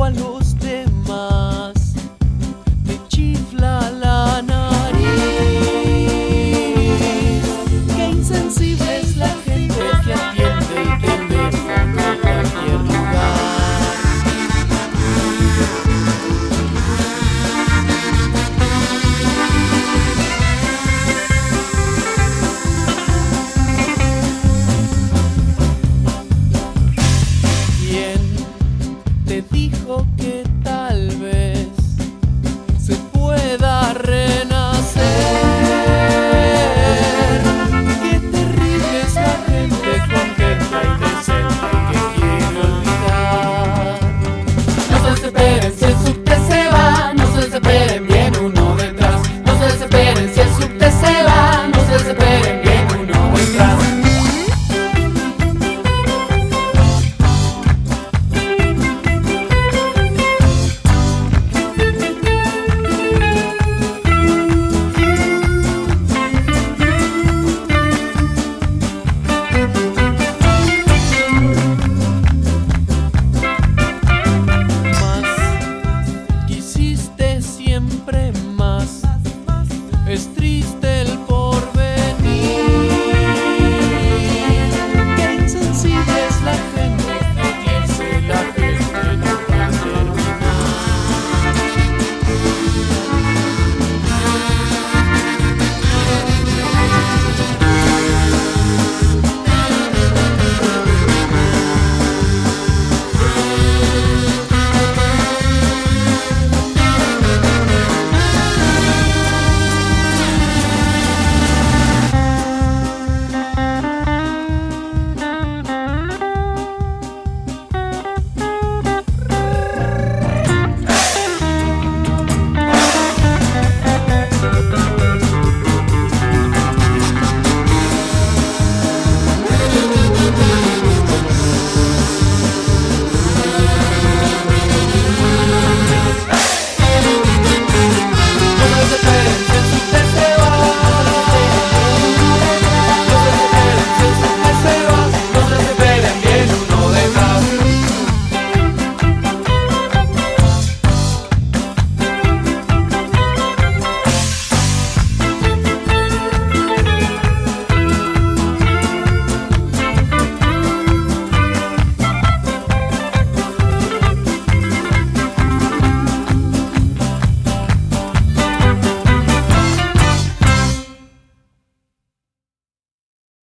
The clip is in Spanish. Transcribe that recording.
a los demás.